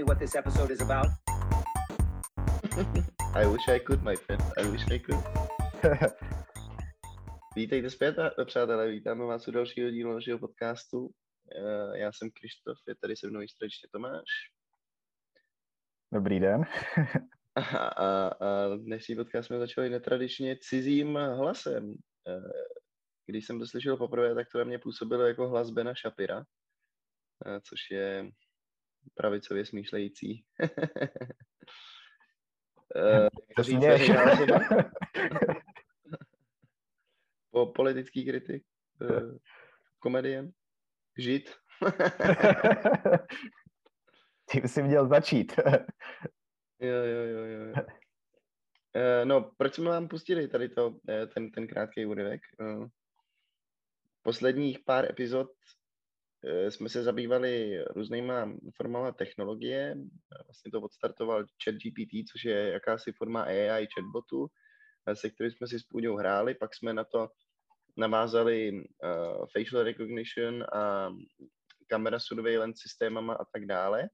me what this episode is about? I wish I could, my friend. I wish I could. Vítejte zpět, přátelé, vítáme vás u dalšího dílu našeho podcastu. Eh, já jsem Krištof, je tady se mnou již Tomáš. Dobrý den. a, a, a dnešní podcast jsme začali netradičně cizím hlasem. Eh, když jsem to slyšel poprvé, tak to na mě působilo jako hlas Bena Shapira, eh, což je pravicově smýšlející. Si děješ? po politický kritik, komedien, žít. Tím si měl začít. jo, jo, jo, jo. Uh, no, proč jsme vám pustili tady to, eh, ten, ten krátký úryvek? Posledních pár epizod jsme se zabývali různýma formama technologie. Vlastně to odstartoval ChatGPT, což je jakási forma AI chatbotu, se kterým jsme si s Půďou hráli. Pak jsme na to navázali uh, facial recognition a kamera surveillance systémama a tak dále.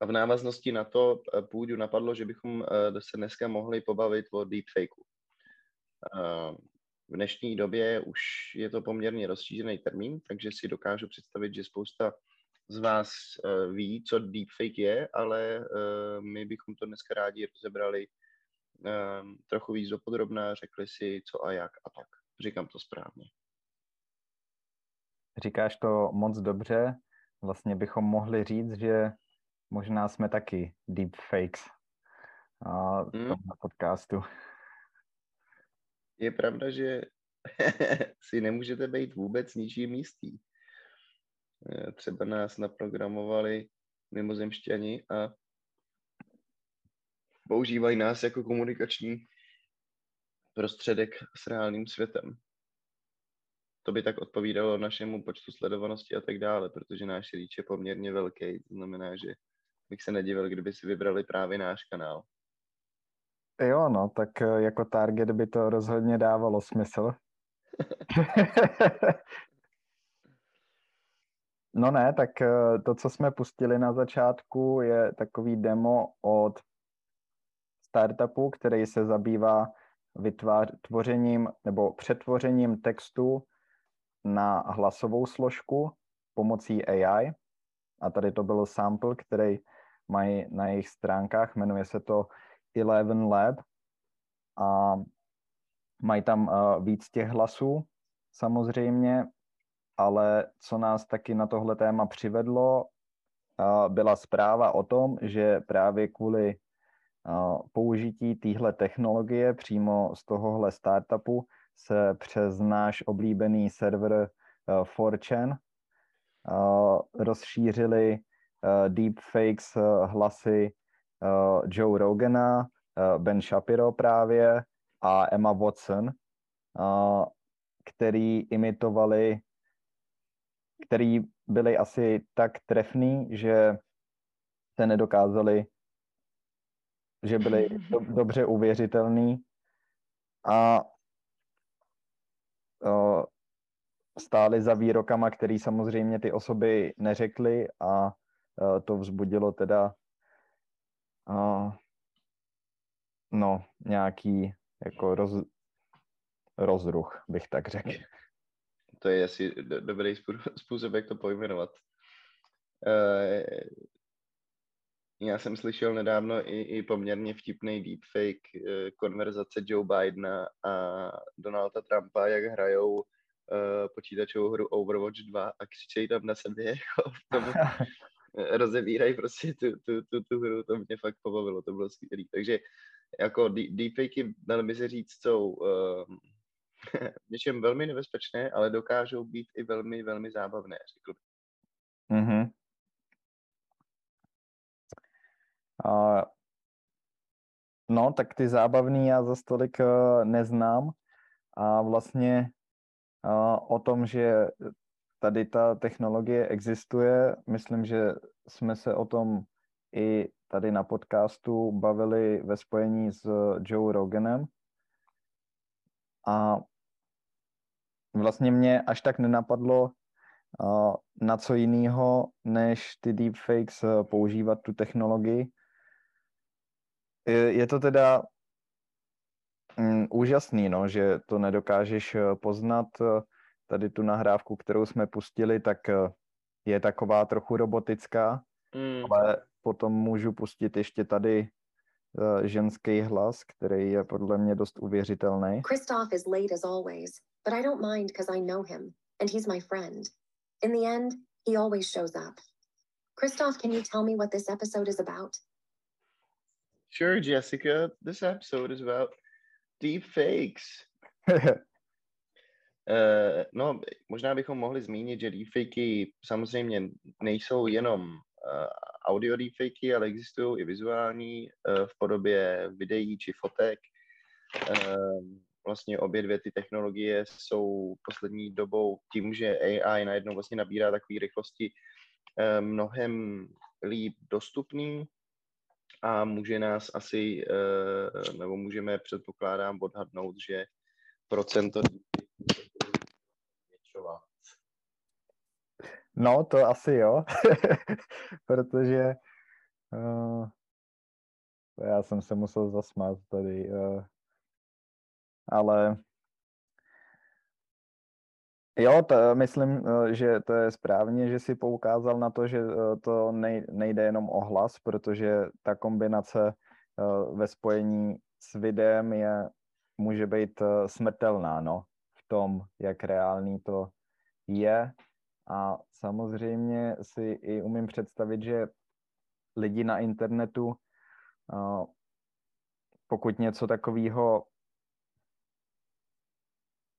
A v návaznosti na to půjdu napadlo, že bychom uh, se dneska mohli pobavit o deepfakeu. Uh, v dnešní době už je to poměrně rozšířený termín, takže si dokážu představit, že spousta z vás uh, ví, co deepfake je, ale uh, my bychom to dneska rádi rozebrali uh, trochu víc dopodrobná, řekli si co a jak a tak. Říkám to správně. Říkáš to moc dobře. Vlastně bychom mohli říct, že možná jsme taky deepfakes a hmm. na podcastu. Je pravda, že si nemůžete být vůbec ničím jistý. Eh, třeba nás naprogramovali mimozemšťani a používají nás jako komunikační prostředek s reálným světem. To by tak odpovídalo našemu počtu sledovanosti a tak dále, protože náš reach je poměrně velký. To znamená, že bych se nedivil, kdyby si vybrali právě náš kanál. Jo, no, tak eh, jako target by to rozhodně dávalo smysl. no ne, tak eh, to, co jsme pustili na začátku, je takový demo od startupu, který se zabývá vytvořením nebo přetvořením textu na hlasovou složku pomocí AI. A tady to byl sample, který mají na jejich stránkách, jmenuje se to Eleven Lab. A mají tam uh, víc těch hlasů samozřejmě, ale co nás taky na tohle téma přivedlo, uh, byla zpráva o tom, že právě kvůli použití téhle technologie přímo z tohohle startupu se přes náš oblíbený server 4chan rozšířili deepfakes hlasy Joe Rogana, Ben Shapiro právě a Emma Watson, který imitovali, který byli asi tak trefný, že se nedokázali že byly do, dobře uvěřitelný. A o, stály za výrokama, který samozřejmě ty osoby neřekly a to vzbudilo teda o, no, nějaký jako roz, rozruch, bych tak řekl. To je asi dobrý způsob, jak to pojmenovat. Uh, já jsem slyšel nedávno i, i poměrně vtipný deepfake eh, konverzace Joe Bidena a Donalda Trumpa, jak hrajou uh, počítačovou hru Overwatch 2 a křičejí tam na sebe, jako v tom rozevírají prostě tu, tu, tu, tu hru, to mě fakt pobavilo, to bylo skvělé. Takže jako deepfakey, dalo by se říct, jsou uh, něčem velmi nebezpečné, ale dokážou být i velmi, velmi zábavné, řekl bych. Mm-hmm. Uh, no, tak ty zábavný já za stolik uh, neznám a vlastně uh, o tom, že tady ta technologie existuje, myslím, že jsme se o tom i tady na podcastu bavili ve spojení s Joe Roganem. A vlastně mě až tak nenapadlo na co jiného, než ty deepfakes eh, používat tu technologii. Je, to teda mm, úžasný, no, že to nedokážeš eh, poznat. Eh, tady tu nahrávku, kterou jsme pustili, tak je taková trochu robotická, mm. ale potom můžu pustit ještě tady uh, ženský hlas, který je podle mě dost uvěřitelný. Christoph is late as always, but I don't mind because I know him and he's my friend. In the end, he always shows up. Christoph, can you tell me what this episode is about? Sure, Jessica. This episode is about deep fakes. Uh, no, možná bychom mohli zmínit, že deepfakey samozřejmě nejsou jenom uh, audio deepfakey, ale existují i vizuální uh, v podobě videí či fotek. Vlastně obě dvě ty technologie jsou poslední dobou tím, že AI najednou vlastně nabírá takové rychlosti mnohem líp dostupný a může nás asi, nebo můžeme předpokládám odhadnout, že procento No, to asi jo, protože uh, já jsem se musel zasmát tady, uh, ale Jo, to, myslím, že to je správně, že si poukázal na to, že to nejde jenom o hlas, protože ta kombinace ve spojení s videem je, může být smrtelná, no, v tom, jak reálný to je a samozřejmě si i umím představit, že lidi na internetu, pokud něco takového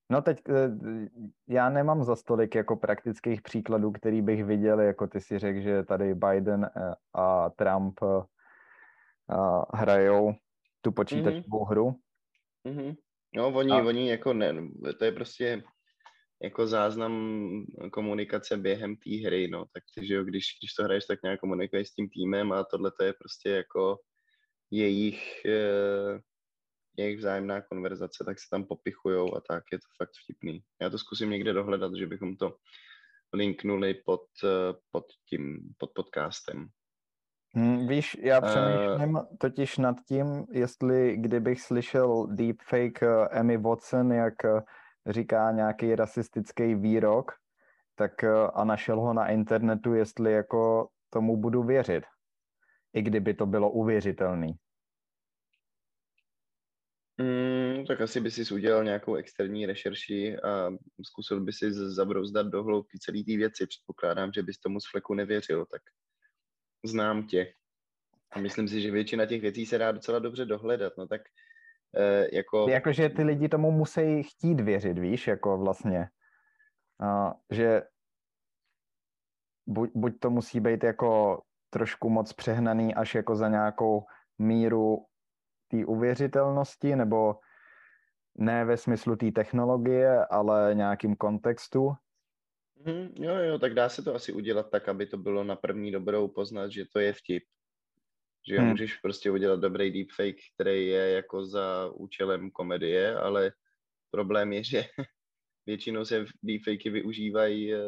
No teď e, já nemám za stolik jako praktických příkladů, který bych viděl, jako ty si řekl, že tady Biden e, a Trump e, hrajou tu počítačovou mm-hmm. hru. Mm-hmm. No, oni, a... oni jako ne, to je prostě jako záznam komunikace během té hry, no, tak že jo, když, když to hraješ, tak nějak komunikuješ s tím týmem a tohle to je prostě jako jejich, eh, jejich vzájemná konverzace, tak se tam popichujou a tak, je to fakt vtipný. Já to zkusím někde dohledat, že bychom to linknuli pod, eh, pod tím, pod podcastem. Hmm, víš, já přemýšlím uh, totiž nad tím, jestli kdybych slyšel deepfake uh, Emmy Watson, jak uh, říká nějaký rasistický výrok, tak eh, a našel ho na internetu, jestli jako tomu budu věřit. I kdyby to bylo uvěřitelný. Mm, tak asi by si udělal nějakou externí rešerši a zkusil by si zabrouzdat do hloubky celé té věci. Předpokládám, že bys tomu z fleku nevěřil, tak znám tě. A myslím si, že většina těch věcí se dá docela dobře dohledat. No tak jako... Jakože ty lidi tomu musí chtít věřit, víš, jako vlastně. A, že buď, buď to musí být jako trošku moc přehnaný až jako za nějakou míru té uvěřitelnosti, nebo ne ve smyslu té technologie, ale nějakým kontextu. Mm, jo, jo, tak dá se to asi udělat tak, aby to bylo na první dobrou poznat, že to je vtip. Že hmm. můžeš prostě udělat dobrý deepfake, který je jako za účelem komedie, ale problém je, že většinou se deepfakey využívají uh,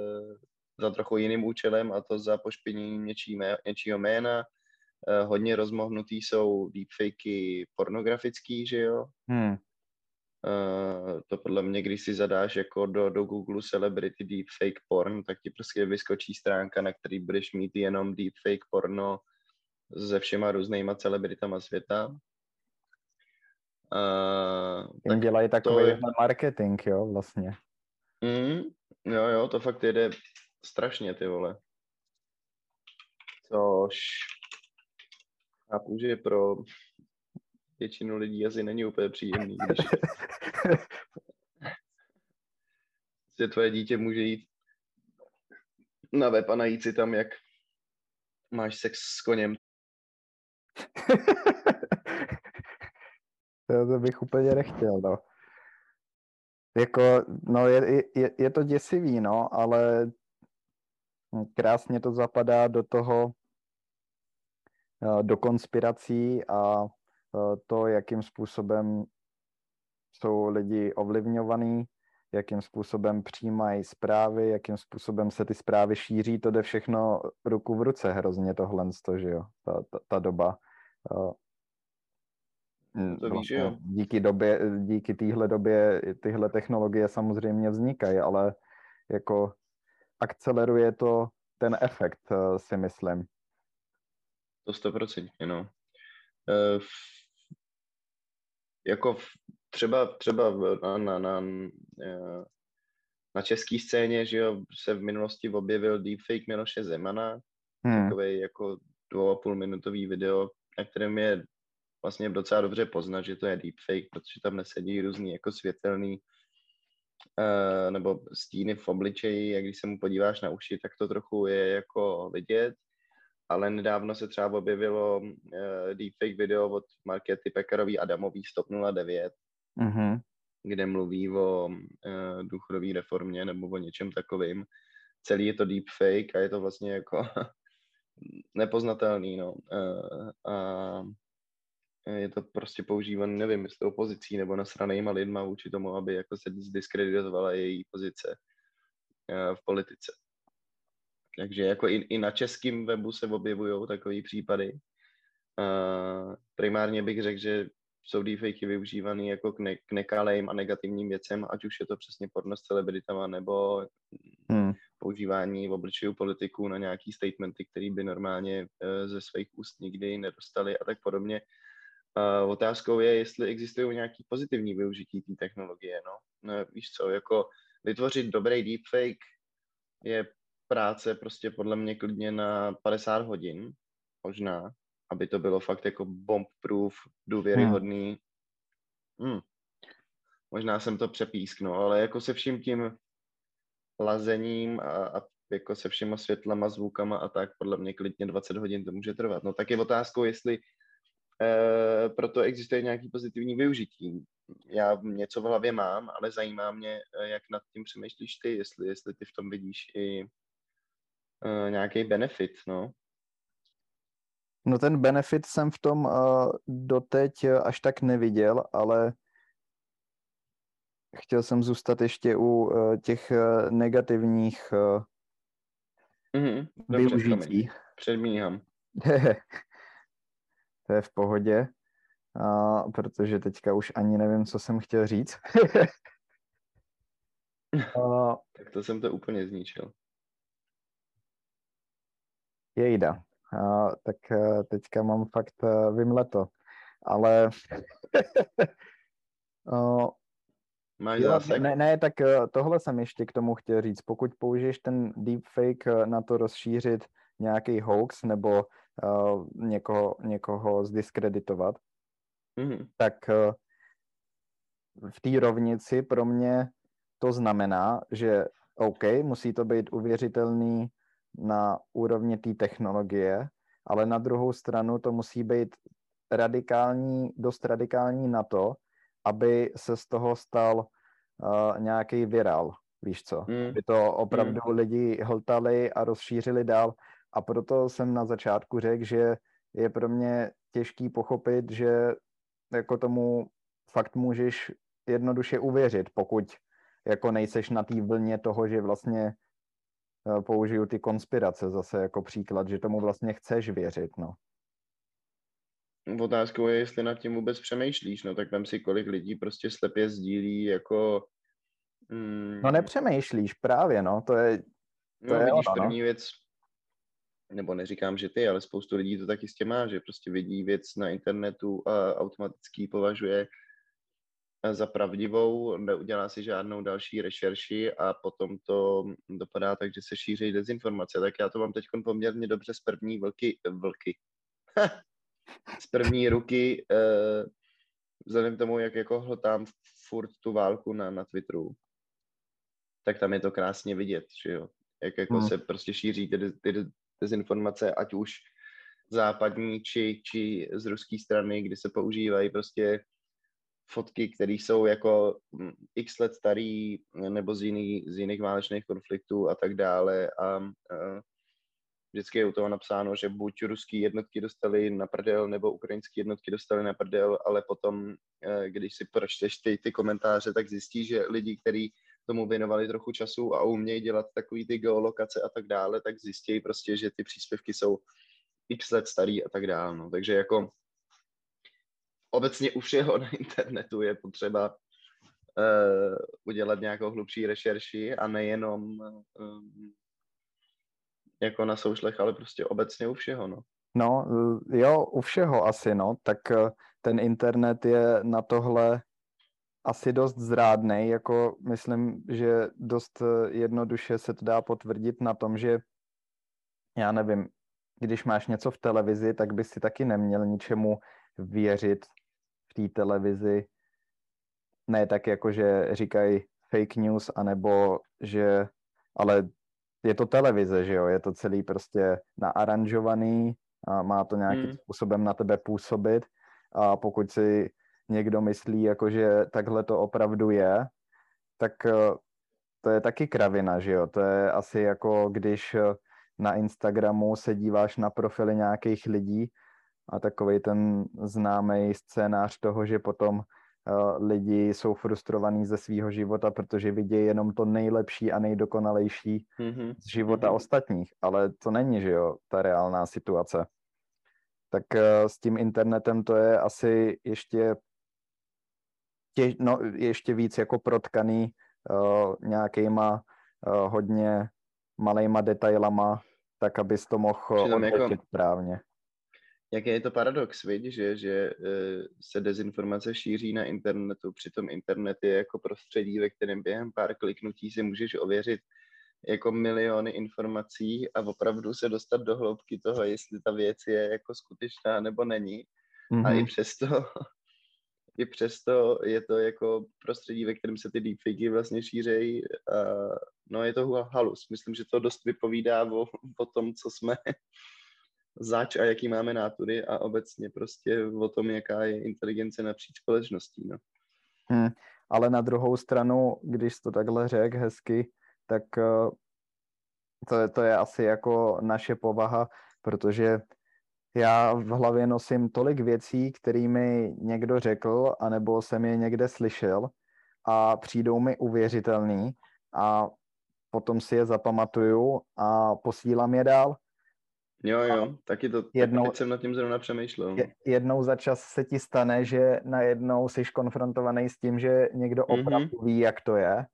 za trochu jiným účelem a to za pošpinění něčí, něčího jména. Uh, hodně rozmohnutý jsou deepfakey pornografický, že jo? Hmm. Uh, to podle mě, když si zadáš jako do, do Google Celebrity Deepfake Porn, tak ti prostě vyskočí stránka, na který budeš mít jenom deepfake porno se všema různýma celebritama světa. Uh, tak dělají takový je... marketing, jo, vlastně. Mm, jo, jo, to fakt jede strašně, ty vole. Což chápu, že pro většinu lidí asi není úplně příjemný, když že tvoje dítě může jít na web a najít si tam, jak máš sex s koněm. to, to bych úplně nechtěl, no. Jako, no je, je, je to děsivý, no, ale krásně to zapadá do toho, eh, do konspirací a eh, to, jakým způsobem jsou lidi ovlivňovaní. jakým způsobem přijímají zprávy, jakým způsobem se ty zprávy šíří, to jde všechno ruku v ruce hrozně tohle, že jo, ta, ta, ta doba. To víš, jo. No, díky době, díky téhle době tyhle technologie samozřejmě vznikají, ale jako akceleruje to ten efekt, eh, si myslím. To 100%, no. Uh, jako třeba, třeba na, na, na, na české scéně, že jo, se v minulosti objevil deepfake Miloše Zemana, hmm. takový jako dvou a půl minutový video, na kterém je vlastně docela dobře poznat, že to je deepfake, protože tam nesedí různý jako světelný uh, nebo stíny v obličeji a když se mu podíváš na uši, tak to trochu je jako vidět ale nedávno se třeba objevilo uh, deepfake video od Markety Pekarový Adamový Stop 09, mm-hmm. kde mluví o uh, důchodové reformě nebo o něčem takovým. Celý je to deepfake a je to vlastně jako nepoznatelný, no. Uh, a je to prostě používané, nevím, jestli opozicí nebo nasranýma lidma vůči tomu, aby jako se zdiskreditovala její pozice v politice. Takže jako i, i na českém webu se objevují takové případy. Uh, primárně bych řekl, že jsou deepfakey využívané jako k, ne, k nekalejm a negativním věcem, ať už je to přesně porno s celebritama nebo hmm. Používání v obličeju politiků na nějaký statementy, které by normálně uh, ze svých úst nikdy nedostali a tak podobně. Uh, otázkou je, jestli existují nějaký pozitivní využití té technologie. No. no. Víš co, jako vytvořit dobrý deepfake je práce prostě podle mě klidně na 50 hodin, možná, aby to bylo fakt jako bomb-proof, důvěryhodný. Hmm. Hmm. Možná jsem to přepísknul, ale jako se vším tím lazením a, a jako se všema světlama, zvukama a tak, podle mě klidně 20 hodin to může trvat. No tak je otázkou, jestli e, proto existuje nějaký pozitivní využití. Já něco v hlavě mám, ale zajímá mě, eh, jak nad tím přemýšlíš ty, jestli, jestli ty v tom vidíš i uh, nějaký benefit, no. No ten benefit jsem v tom uh, doteď až tak neviděl, ale chtěl jsem zůstat ještě u uh, těch uh, negativních uh, mm-hmm, využití. Předmíhám. to je v pohodě, uh, protože teďka už ani nevím, co jsem chtěl říct. uh, tak to jsem to úplně zničil. Jejda. A, tak a, teďka mám fakt a, vymleto. Ale a, Máš jo, zásek? Ne, ne, tak tohle jsem ještě k tomu chtěl říct. Pokud použiješ ten deepfake na to rozšířit nějaký hoax nebo uh, někoho, někoho zdiskreditovat, mm-hmm. tak uh, v té rovnici pro mě to znamená, že OK, musí to být uvěřitelný na úrovni té technologie, ale na druhou stranu to musí být radikální, dost radikální na to, aby se z toho stal uh, nějaký viral, víš co? Mm. Aby to opravdu mm. lidi hltali a rozšířili dál. A proto jsem na začátku řekl, že je pro mě těžký pochopit, že jako tomu fakt můžeš jednoduše uvěřit, pokud jako nejseš na té vlně toho, že vlastně Eh, použiju ty konspirace zase jako příklad, že tomu vlastně chceš věřit, no. Otázkou je, jestli nad tím vůbec přemýšlíš, no tak tam si kolik lidí prostě slepě sdílí jako... Mm, no nepřemýšlíš právě, no, to je... To no, je vidíš ono, no. první no. věc, nebo neříkám, že ty, ale spoustu lidí to tak jistě má, že prostě vidí věc na internetu a automaticky považuje za pravdivou, neudělá si žádnou další rešerši a potom to dopadá tak, že se šíří dezinformace. Tak já to mám teď poměrně dobře z první vlky, vlky. z první ruky, eh, vzhledem k tomu, jak jako hltám furt tu válku na, na Twitteru, tak tam je to krásně vidět, že jo. Jak jako hmm. se prostě šíří ty, ty dezinformace, ať už západní, či, či z ruské strany, kdy se používají prostě fotky, které jsou jako mm, x let starý nebo z, jiný, z jiných válečných konfliktů a tak dále a, a vždycky je u toho napsáno, že buď ruský jednotky dostali na prdel, nebo ukrajinské jednotky dostali na prdel, ale potom, když si pročteš ty, ty komentáře, tak zjistíš, že lidi, kteří tomu věnovali trochu času a umějí dělat takový ty geolokace a tak dále, tak zjistí prostě, že ty příspěvky jsou x let starý a tak dále. No. Takže jako obecně u všeho na internetu je potřeba uh, udělat nějakou hlubší rešerši a nejenom um, jako na soušlech, ale prostě obecně u všeho, no. No, jo, u všeho asi, no, tak ten internet je na tohle asi dost zrádný, jako myslím, že dost jednoduše se to dá potvrdit na tom, že já nevím, když máš něco v televizi, tak by si taky neměl ničemu věřit v té televizi. Ne tak jako, že říkají fake news, anebo že, ale je to televize, že jo, je to celý prostě naaranžovaný a má to nějakým hmm. způsobem na tebe působit. A pokud si někdo myslí, jako že takhle to opravdu je, tak eh, to je taky kravina, že jo, to je asi jako když eh, na Instagramu se díváš na profily nějakých lidí a takový ten známý scénář toho, že potom lidi jsou frustrovaní ze svého života, protože vidí jenom to nejlepší a nejdokonalejší mm-hmm. z života mm-hmm. ostatních, ale to není, že jo, ta reálná situace. Tak uh, s tím internetem to je asi ještě tě, no, ještě víc jako protkaný uh, nějakýma uh, hodně malejma detailama, tak abys to mohl jako, správně. Jaký je to paradox, viď? že, že uh, se dezinformace šíří na internetu, přitom internet je jako prostředí, ve kterém během pár kliknutí si můžeš ověřit jako miliony informací a opravdu se dostat do hloubky toho, jestli ta věc je jako skutečná nebo není. Mm-hmm. A i mhm. přesto i přesto je to jako prostředí, ve kterém se ty deepfakey vlastně šířejí. no je to halus. Myslím, že to dost vypovídá o, o tom, co jsme zač a jaký máme nátury a obecně prostě o tom, jaká je inteligence napříč společností. No. Hmm, ale na druhou stranu, když to takhle řek hezky, tak eh, to, je, to je asi jako naše povaha, protože já v hlavě nosím tolik věcí, které mi někdo řekl, anebo jsem je někde slyšel a přijdou mi uvěřitelný a potom si je zapamatuju a posílám je dál. Jo, jo, taky to, jednou, taky jsem nad tím zrovna přemýšlel. Jednou za čas se ti stane, že najednou jsi konfrontovaný s tím, že někdo mm-hmm. opravdu ví, jak to je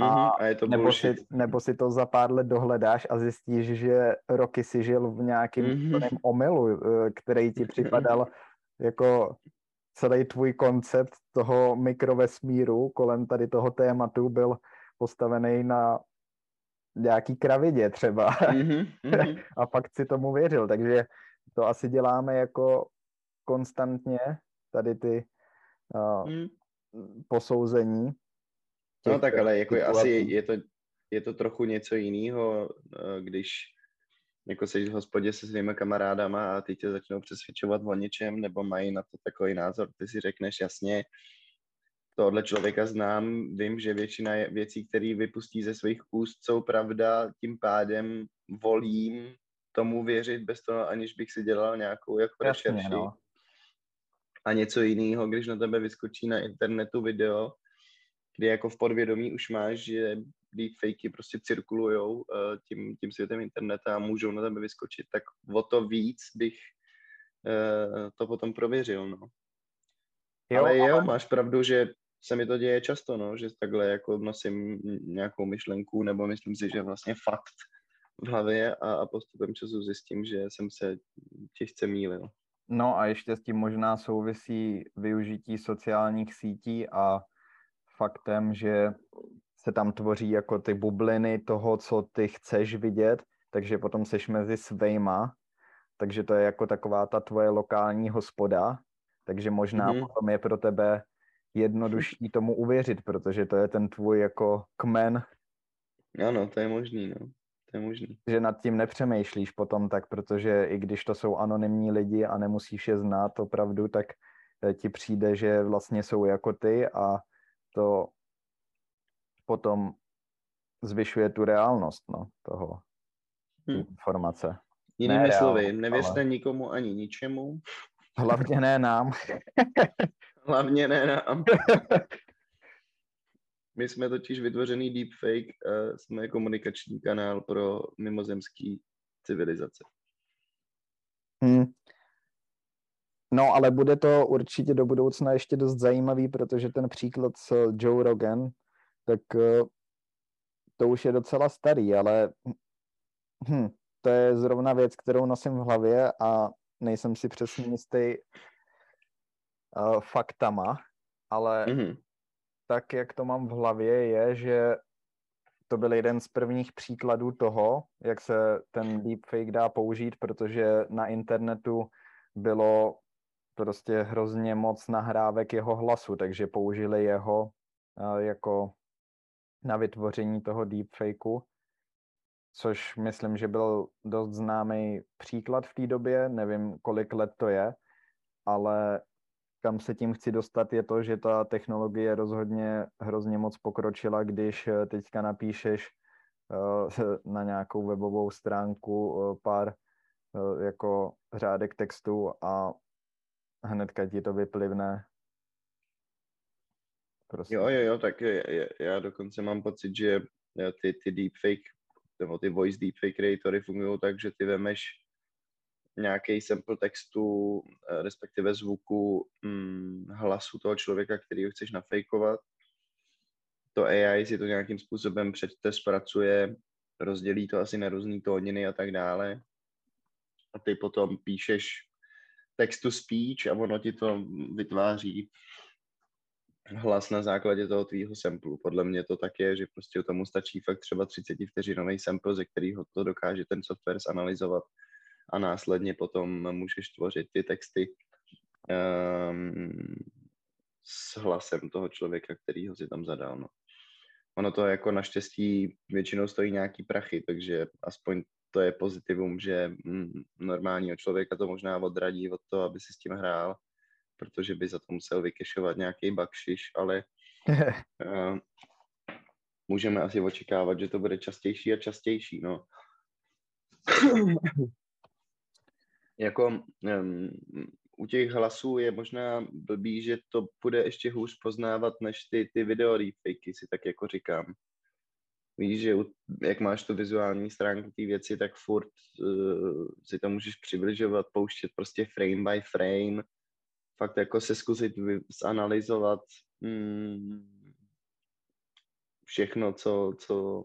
a, mm-hmm, a je to nebo, si, nebo si to za pár let dohledáš a zjistíš, že roky si žil v nějakém mm-hmm. omylu, eh, který ti připadal jako celý tvůj koncept toho mikrovesmíru kolem tady toho tématu byl postavený na nějaký kravidě třeba. Mm-hmm. a fakt si tomu věřil, takže to asi děláme jako konstantně, tady ty uh, mm. posouzení No tak ale jako asi je, je, to, je to trochu něco jiného, eh, když jako jsi v hospodě se svými kamarádama a ty tě začnou přesvědčovat o něčem, nebo mají na to takový názor, ty si řekneš jasně, tohle člověka znám, vím, že většina věcí, které vypustí ze svých úst, jsou pravda, tím pádem volím tomu věřit bez toho, aniž bych si dělal nějakou jako rešerši. No. A něco jiného, když na tebe vyskočí na internetu video, kdy jako v podvědomí už máš, že deepfakey prostě cirkulujou uh, tím, tím světem internetu a můžou na tebe vyskočit, tak o to víc bych uh, to potom prověřil, no. Jo, ale jo, ale... máš pravdu, že se mi to děje často, no, že takhle jako nosím nějakou myšlenku, nebo myslím si, že vlastně fakt v hlavě a, a postupem času zjistím, že jsem se těžce mýlil. No a ještě s tím možná souvisí využití sociálních sítí a faktem, že se tam tvoří jako ty bubliny toho, co ty chceš vidět, takže potom seš mezi svejma, takže to je jako taková ta tvoje lokální hospoda, takže možná mm-hmm. potom je pro tebe jednodušší tomu uvěřit, protože to je ten tvůj jako kmen. Ano, to je možný, no. To je možný. Že nad tím nepřemýšlíš potom tak, protože i když to jsou anonymní lidi a nemusíš je znát opravdu, tak eh, ti přijde, že vlastně jsou jako ty a to potom zvyšuje tu reálnost no, toho hmm. informace. Jinými ne slovy, nevěřte ale... nikomu ani ničemu. Hlavně ne nám. Hlavně ne nám. My jsme totiž vytvořený deepfake jsme komunikační kanál pro mimozemský civilizace. Hmm. No, ale bude to určitě do budoucna ještě dost zajímavý, protože ten příklad s Joe Rogan, tak eh, to už je docela starý, ale hm, to je zrovna věc, kterou nosím v hlavě a nejsem si přesně jistý uh, faktama, ale mm-hmm. tak, jak to mám v hlavě, je, že to byl jeden z prvních příkladů toho, jak se ten deepfake dá použít, protože na internetu bylo prostě hrozně moc nahrávek jeho hlasu, takže použili jeho uh, jako na vytvoření toho deepfakeu, což myslím, že byl dost známý příklad v té době, nevím, kolik let to je, ale kam se tím chci dostat, je to, že ta technologie rozhodně hrozně moc pokročila, když eh, teďka napíšeš eh, na nějakou webovou stránku eh, pár jako řádek textu a hnedka ti to vyplivne. Prostě. Jo, jo, jo, tak je, já dokonce mám pocit, že ty, ty deepfake, nebo ty voice deepfake creatory fungují tak, že ty vemeš nějaký sample textu, eh, respektive zvuku hm, hlasu toho člověka, který ho chceš nafejkovat. To AI si to nějakým způsobem předte zpracuje, rozdělí to asi na různé tóniny a tak dále. A ty potom píšeš text to speech a ono ti to vytváří hlas na základě toho tvýho samplu. Podle mě to tak je, že prostě tomu stačí fakt třeba 30 vteřinový sample, ze kterého to dokáže ten software zanalizovat a následně potom můžeš tvořit ty texty um, s hlasem toho člověka, který ho si tam zadal. No. Ono to jako naštěstí většinou stojí nějaký prachy, takže aspoň to je pozitivum, že mm, normálního člověka to možná odradí od toho, aby si s tím hrál, protože by za to musel vykešovat nějaký bakšiš, ale uh, můžeme asi očekávat, že to bude častější a častější, no. jako um, u těch hlasů je možná blbý, že to bude ještě hůř poznávat než ty, ty video deepfakey, si tak jako říkám. Víš, že jak máš tu vizuální stránku té věci, tak furt uh, si to můžeš přibližovat, pouštět prostě frame by frame, fakt jako se zkusit zanalizovat mm, všechno, co, co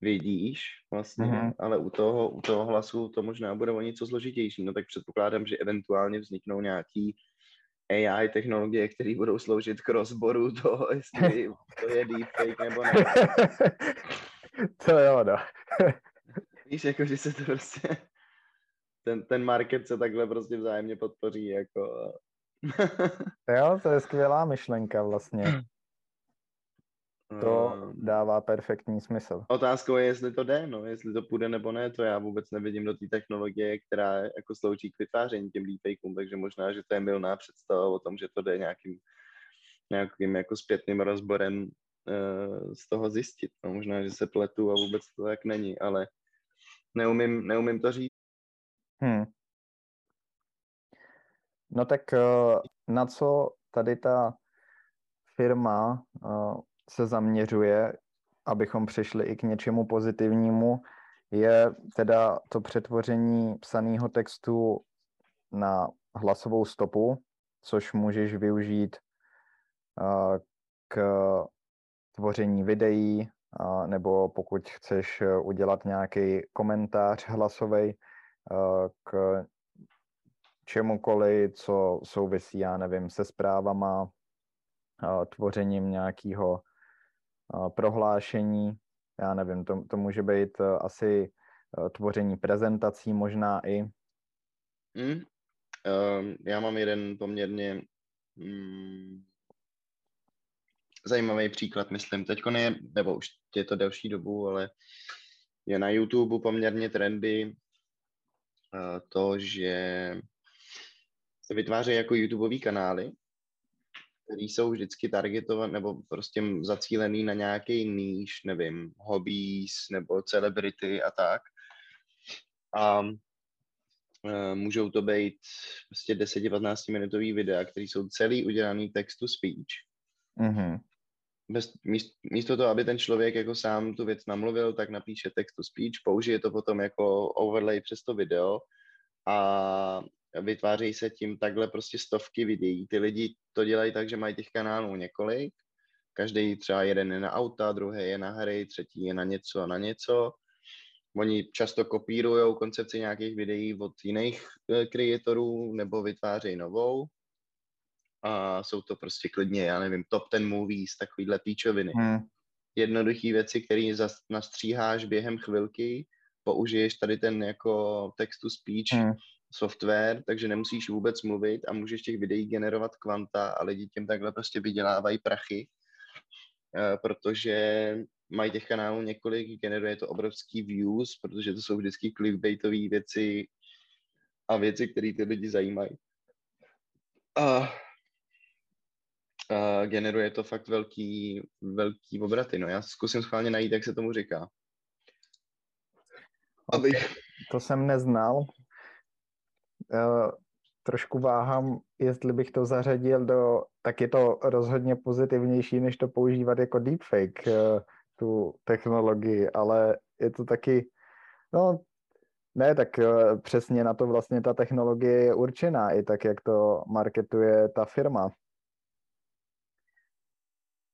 vidíš vlastně, mm-hmm. ale u toho, u toho hlasu to možná bude o něco složitější, no tak předpokládám, že eventuálně vzniknou nějaký AI technologie, které budou sloužit k rozboru toho, jestli to je deepfake nebo ne. to jo, no. Víš, jako, že se to prostě, ten, ten market se takhle prostě vzájemně podpoří, jako. jo, to je skvělá myšlenka vlastně. To ehm. dává perfektní smysl. Otázkou je, jestli to jde, no, jestli to půjde nebo ne, to já vůbec nevidím do té technologie, která jako slouží k vytváření těm deepfakeům, takže možná, že to je milná představa o tom, že to jde nějakým, nějakým jako zpětným rozborem uh, z toho zjistit. No, možná, že se pletu a vůbec to tak není, ale neumím, neumím to říct. Hmm. No tak uh, na co tady ta firma uh, se zaměřuje, abychom přišli i k něčemu pozitivnímu, je teda to přetvoření psaného textu na hlasovou stopu, což můžeš využít k tvoření videí, nebo pokud chceš udělat nějaký komentář hlasový k čemukoliv, co souvisí, já nevím, se zprávama, tvořením nějakého prohlášení, já nevím, to, to může být e, asi e, tvoření prezentací možná i. Mm. Uh, já mám jeden poměrně mm, zajímavý příklad, myslím. Teď je, nebo už je to delší dobu, ale je na YouTube poměrně trendy uh, to, že se vytvářejí jako YouTubeový kanály, který jsou vždycky targetované nebo prostě zacílený na nějaký níž, nevím, hobbies nebo celebrity a tak. A uh, můžou to být prostě 10-15 minutový videa, které jsou celý udělaný text to speech. Mm-hmm. bez, míst, místo toho, aby ten člověk jako sám tu věc namluvil, tak napíše text to speech, použije to potom jako overlay přes to video a vytvářejí se tím takhle prostě stovky videí. Ty lidi to dělají tak, že mají těch kanálů několik, každý třeba jeden je na auta, druhý je na hry, třetí je na něco a na něco. Oni často kopírují koncepci nějakých videí od jiných kreatorů nebo vytvářejí novou a jsou to prostě klidně, já nevím, top ten movies, takovýhle píčoviny. Hmm. Jednoduché věci, které nastříháš během chvilky, použiješ tady ten jako text-to-speech hmm. Software, takže nemusíš vůbec mluvit a můžeš těch videí generovat kvanta a lidi tím takhle prostě vydělávají prachy, eh, protože mají těch kanálů několik, generuje to obrovský views, protože to jsou vždycky clickbaitové věci a věci, které ty lidi zajímají. A uh, generuje to fakt velký, velký obraty. No já zkusím schválně najít, jak se tomu říká. Abych... To jsem neznal. Uh, trošku váhám, jestli bych to zařadil do, tak je to rozhodně pozitivnější, než to používat jako deepfake, uh, tu technologii, ale je to taky, no ne, tak uh, přesně na to vlastně ta technologie je určená, i tak, jak to marketuje ta firma.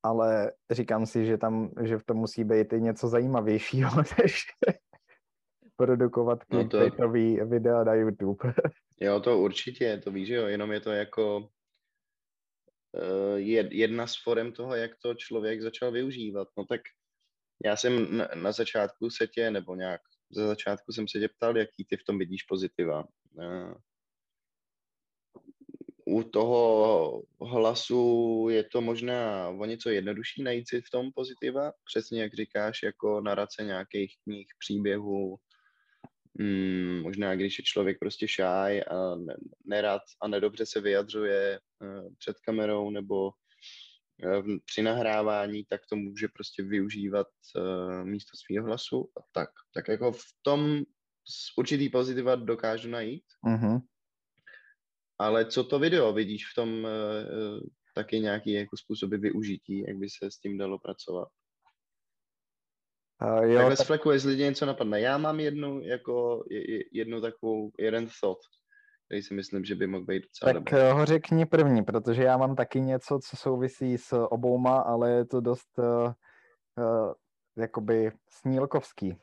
Ale říkám si, že tam, že v tom musí být i něco zajímavějšího, než produkovat no to... videa na YouTube. jo, to určitě, to víš, jo, jenom je to jako uh, jedna z forem toho, jak to člověk začal využívat. No tak já jsem na, na začátku se tě, nebo nějak ze začátku jsem se tě ptal, jaký ty v tom vidíš pozitiva. Uh, u toho hlasu je to možná o něco jednodušší najít si v tom pozitiva, přesně jak říkáš, jako narace nějakých knih, příběhů, hmm, možná když je člověk prostě šáj a nerad a nedobře se vyjadřuje uh, před kamerou nebo uh, při nahrávání, tak to může prostě využívat uh, místo svého hlasu. Tak, tak jako v tom určitý pozitiva dokážu najít. Mm-hmm. Ale co to video, vidíš v tom uh, taky nějaký jako způsoby využití, jak by se s tím dalo pracovat? Uh, jo, tak tak... fleku, jestli lidi něco napadne. Já mám jednu, jako, jednu takovou, jeden thought, který si myslím, že by mohl být docela Tak dobrý. ho řekni první, protože já mám taky něco, co souvisí s obouma, ale je to dost uh, uh, jakoby snílkovský.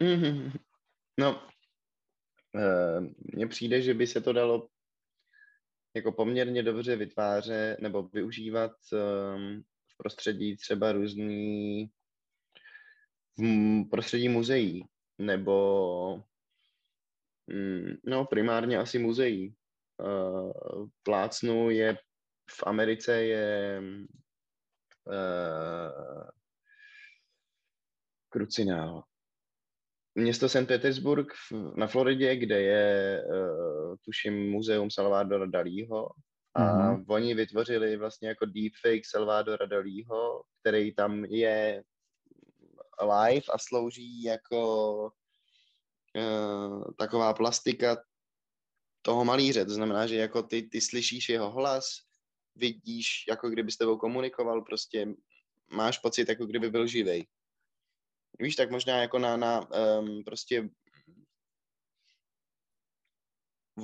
Mm-hmm. No, mně přijde, že by se to dalo jako poměrně dobře vytváře nebo využívat um, v prostředí třeba různý v prostředí muzeí nebo no primárně asi muzeí. Uh, plácnu je v Americe je uh, krucinál město St. Petersburg na Floridě, kde je, uh, tuším, muzeum Salvadora Dalího. A mm-hmm. oni vytvořili vlastně jako deepfake Salvadora Dalího, který tam je live a slouží jako uh, taková plastika toho malíře. To znamená, že jako ty, ty slyšíš jeho hlas, vidíš, jako kdyby s tebou komunikoval, prostě máš pocit, jako kdyby byl živej víš, tak možná jako na, na um, prostě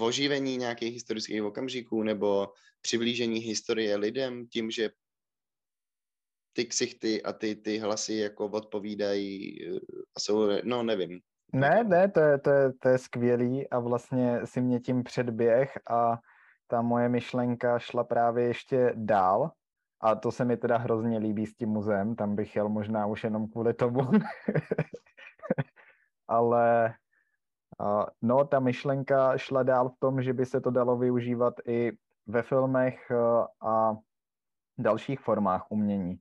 oživení nějakých historických okamžiků nebo přiblížení historie lidem tím, že ty ksichty a ty, ty hlasy jako odpovídají eh, a jsou, no nevím. Ne, ne, to je, to, je, to je skvělý a vlastně si mě tím předběh a ta moje myšlenka šla právě ještě dál a to se mi teda hrozně líbí s tím muzeem, tam bych jel možná už jenom kvůli tomu. Ale no, ta myšlenka šla dál v tom, že by se to dalo využívat i ve filmech a dalších formách umění.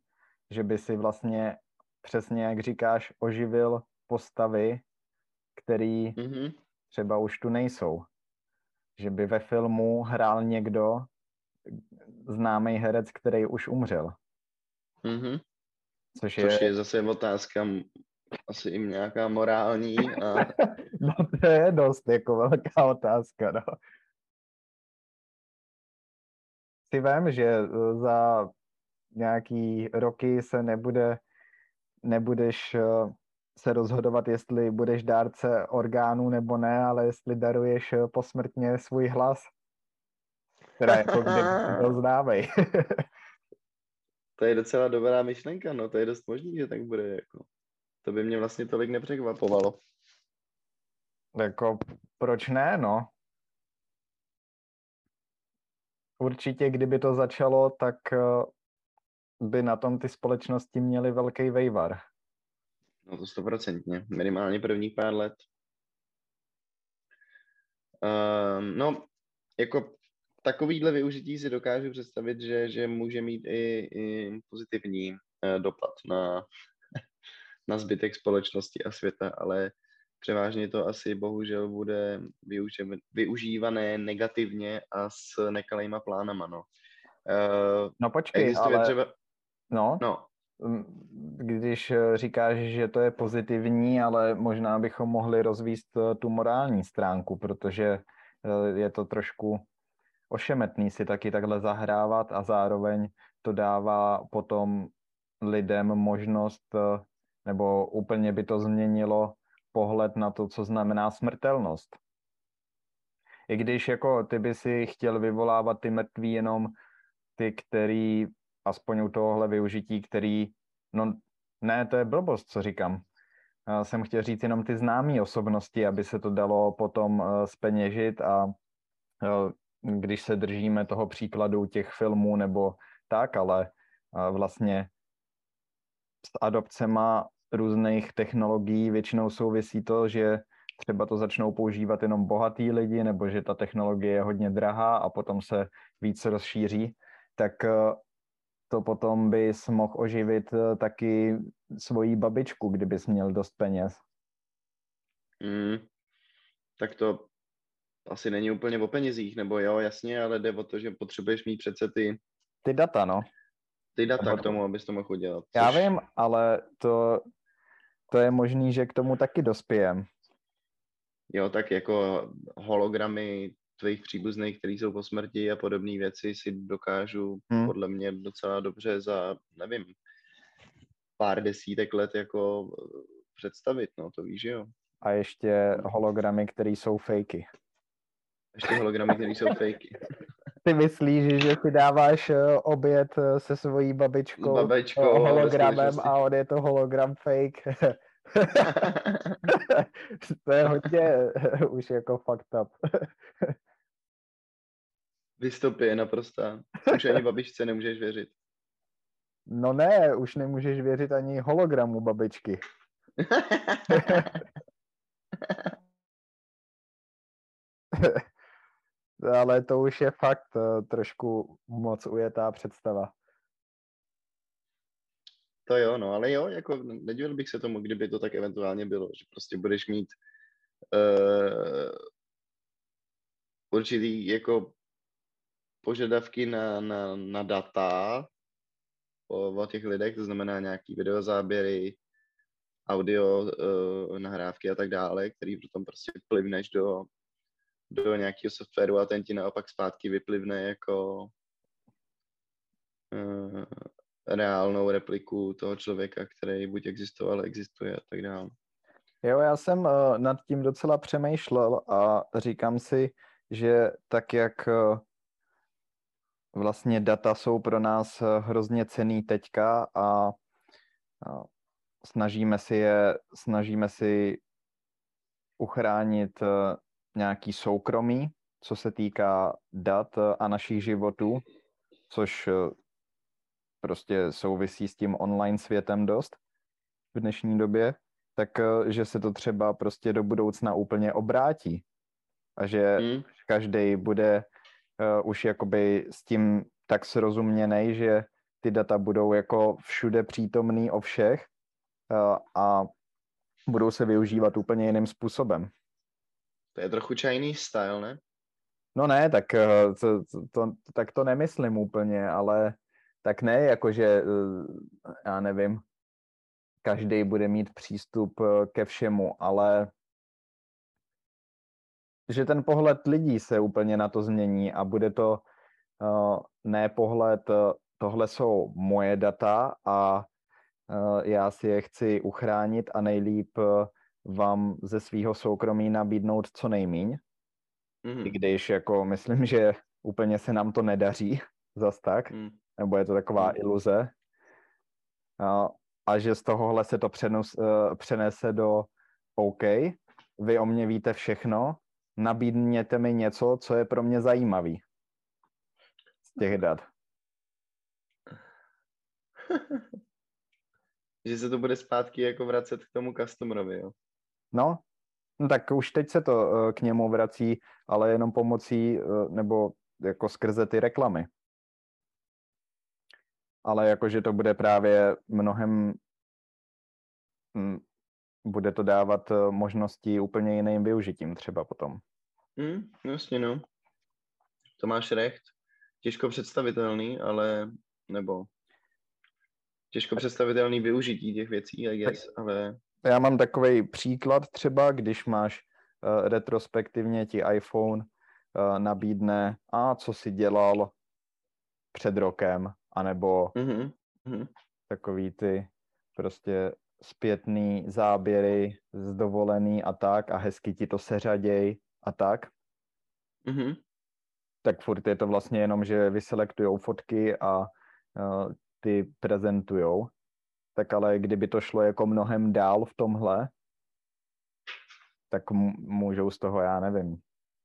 Že by si vlastně přesně, jak říkáš, oživil postavy, který mm-hmm. třeba už tu nejsou. Že by ve filmu hrál někdo, známý herec, který už umřel. Mm-hmm. Což, je... Což je zase otázka asi i nějaká morální. A... no to je dost jako velká otázka, no. Si vím, že za nějaký roky se nebude, nebudeš uh, se rozhodovat, jestli budeš dárce orgánů nebo ne, ale jestli daruješ uh, posmrtně svůj hlas. Teda jako kde byl známej. To je docela dobrá myšlenka, no, to je dost možný, že tak bude, jako. To by mě vlastně tolik nepřekvapovalo. Jako, proč ne, no? Určitě, kdyby to začalo, tak eh, by na tom ty společnosti měly velký vejvar. No to stoprocentně, minimálně prvních pár let. Uh, no, jako takovýhle využití si dokážu představit, že, že může mít i, i pozitivní uh, dopad na, na zbytek společnosti a světa, ale převážně to asi bohužel bude využívané negativně a s nekalejma plánama, no. Uh, no počkej, ale... Třeba... No, no, když eh, říkáš, že to je pozitivní, ale možná bychom mohli rozvíst eh, tu morální stránku, protože je to trošku ošemetný si taky takhle zahrávat a zároveň to dává potom lidem možnost, nebo úplně by to změnilo pohled na to, co znamená smrtelnost. I když jako ty by si chtěl vyvolávat ty mrtví jenom ty, který, aspoň u tohohle využití, který, no ne, to je blbost, co říkám. Já jsem chtěl říct jenom ty známé osobnosti, aby se to dalo potom speněžit a uh, když se držíme toho příkladu těch filmů nebo tak, ale vlastně s adopcema různých technologií většinou souvisí to, že třeba to začnou používat jenom bohatý lidi, nebo že ta technologie je hodně drahá a potom se víc rozšíří, tak eh, to potom bys mohl oživit eh, taky svoji babičku, kdybys měl dost peněz. Mm, tak to asi není úplně o penězích, nebo jo, jasně, ale jde o to, že potřebuješ mít přece ty... Ty data, no. Ty data k tomu, abys to mohl udělat. Což... Já vím, ale to to je možný, že k tomu taky dospějem. Jo, tak jako hologramy tvých příbuzných, kteří jsou po smrti a podobné věci si dokážu hmm. podle mě docela dobře za, nevím, pár desítek let jako představit, no to víš, jo. A ještě hologramy, které jsou fakey. Ještě hologramy, které jsou fakey. Ty myslíš, že si dáváš eh, oběd eh, se svojí babičkou, babičkou hologramem a on je to hologram fake. to je hodně už jako fucked up. Vystupy je naprostá. Už ani babičce nemůžeš věřit. No ne, už nemůžeš věřit ani hologramu babičky. Ale to už je fakt uh, trošku moc ujetá představa. To jo, no, ale jo, jako nedivil bych se tomu, kdyby to tak eventuálně bylo, že prostě budeš mít uh, určitý jako požadavky na, na, na data o, o těch lidech, to znamená nějaký videozáběry, audio uh, nahrávky a tak dále, který potom prostě plivneš do, do nějakého softwaru a ten ti naopak zpátky vyplivne jako uh, reálnou repliku toho člověka, který buď existoval, existuje a tak dále. Jo, já jsem uh, nad tím docela přemýšlel a říkám si, že tak jak uh, vlastně data jsou pro nás hrozně cený teďka a snažíme si je, snažíme si uchránit uh, nějaký soukromí, co se týká dat a našich životů, což prostě souvisí s tím online světem dost v dnešní době, tak eh, že se to třeba prostě do budoucna úplně obrátí a že hmm. každý bude uh, už jakoby s tím tak srozuměný, že ty data budou jako všude přítomný o všech uh, a budou se využívat úplně jiným způsobem. To je trochu Chinese style, ne? No ne, tak to, to, to, tak to nemyslím úplně, ale tak ne, jakože, eh, já nevím, každý bude mít přístup ke všemu, ale že ten pohled lidí se úplně na to změní a bude to uh, ne pohled uh, tohle jsou moje data a uh, já si je chci uchránit a nejlíp uh, vám ze svého soukromí nabídnout co nejmíň. Mhm. I když jako myslím, že úplně se nám to nedaří zas tak, Mm. nebo je to taková Mm. iluze. A, a že z tohohle se to přenos, uh, přenese do OK, vy o mě víte všechno, nabídněte mi něco, co je pro mě zajímavý z těch dat. že se to bude zpátky jako vracet k tomu customerovi, jo. No, no tak už teď se to uh, k němu vrací, ale jenom pomocí, uh, nebo jako skrze ty reklamy. Ale jakože to bude právě mnohem, hm, bude to dávat uh, možnosti úplně jiným využitím třeba potom. Hm, jasně, no. To máš recht. Těžko představitelný, ale, nebo těžko představitelný využití těch věcí, I guess, ale Já mám takový příklad třeba, když máš uh, retrospektivně ti iPhone uh, nabídne, a co si dělal před rokem, anebo mhm, mhm, takový ty prostě zpětný záběry z dovolený a tak a hezky ti to seřaděj a tak, mhm, tak furt je to vlastně jenom, že vyselektujou fotky a uh, ty prezentujou. Tak ale kdyby to šlo jako mnohem dál v tomhle, tak můžou z toho, já nevím,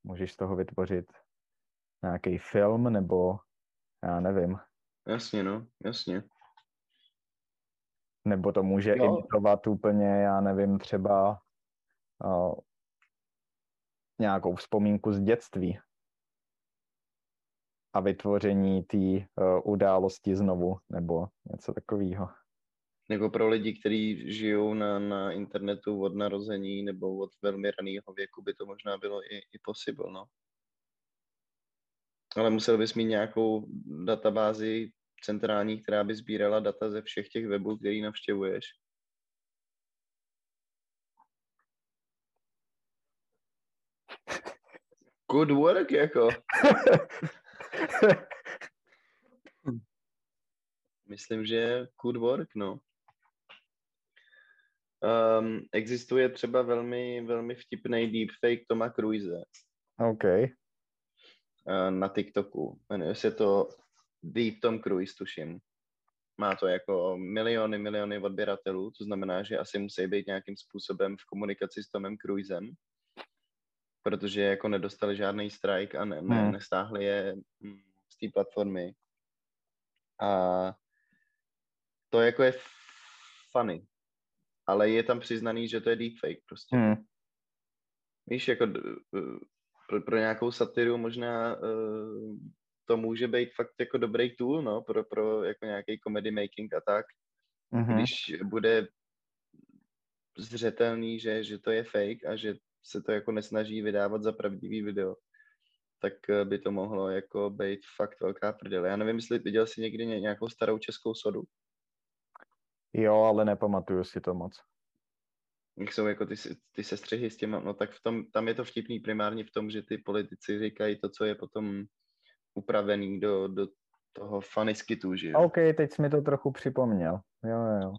můžeš z toho vytvořit nějaký film nebo já nevím, jasně, no, jasně. Nebo to může Jo. imitovat úplně, já nevím, třeba uh, nějakou vzpomínku z dětství a vytvoření té uh, události znovu, nebo něco takového. Jako pro lidi, kteří žijou na, na internetu od narození nebo od velmi raného věku, by to možná bylo i, i possible, no. Ale musel bys mít nějakou databázi centrální, která by sbírala data ze všech těch webů, který navštěvuješ. Good work, jako. Myslím, že good work, no. Um, existuje třeba velmi, velmi vtipný deepfake Toma Cruise OK. uh, na TikToku. Jmenuje se to Deep Tom Cruise, tuším. Má to jako miliony, miliony odběratelů, to znamená, že asi musí být nějakým způsobem v komunikaci s Tomem Cruisem, protože jako nedostali žádný strike a ne, ne, Hmm. nestáhli je mm, z té platformy. A to jako je funny, ale je tam přiznaný, že to je deepfake prostě. Hmm. Víš, jako eh, pro, pro nějakou satiru možná uh, to může být fakt jako dobrý tool, no, pro, pro jako nějaký comedy making a tak, Mhm. když bude zřetelný, že, že to je fake a že se to jako nesnaží vydávat za pravdivý video, tak eh, by to mohlo jako být fakt velká prdele. Já nevím, jestli viděl jsi někdy ně- nějakou starou českou sodu, Jo, ale nepamatuju si to moc. jak jsou jako ty, se- ty sestřihy s těma, no tak v tom, tam je to vtipný primárně v tom, že ty politici říkají to, co je potom upravený do, do toho funny skitu, že jo. OK, teď jsi mi to trochu připomněl. Jo, jo, jo.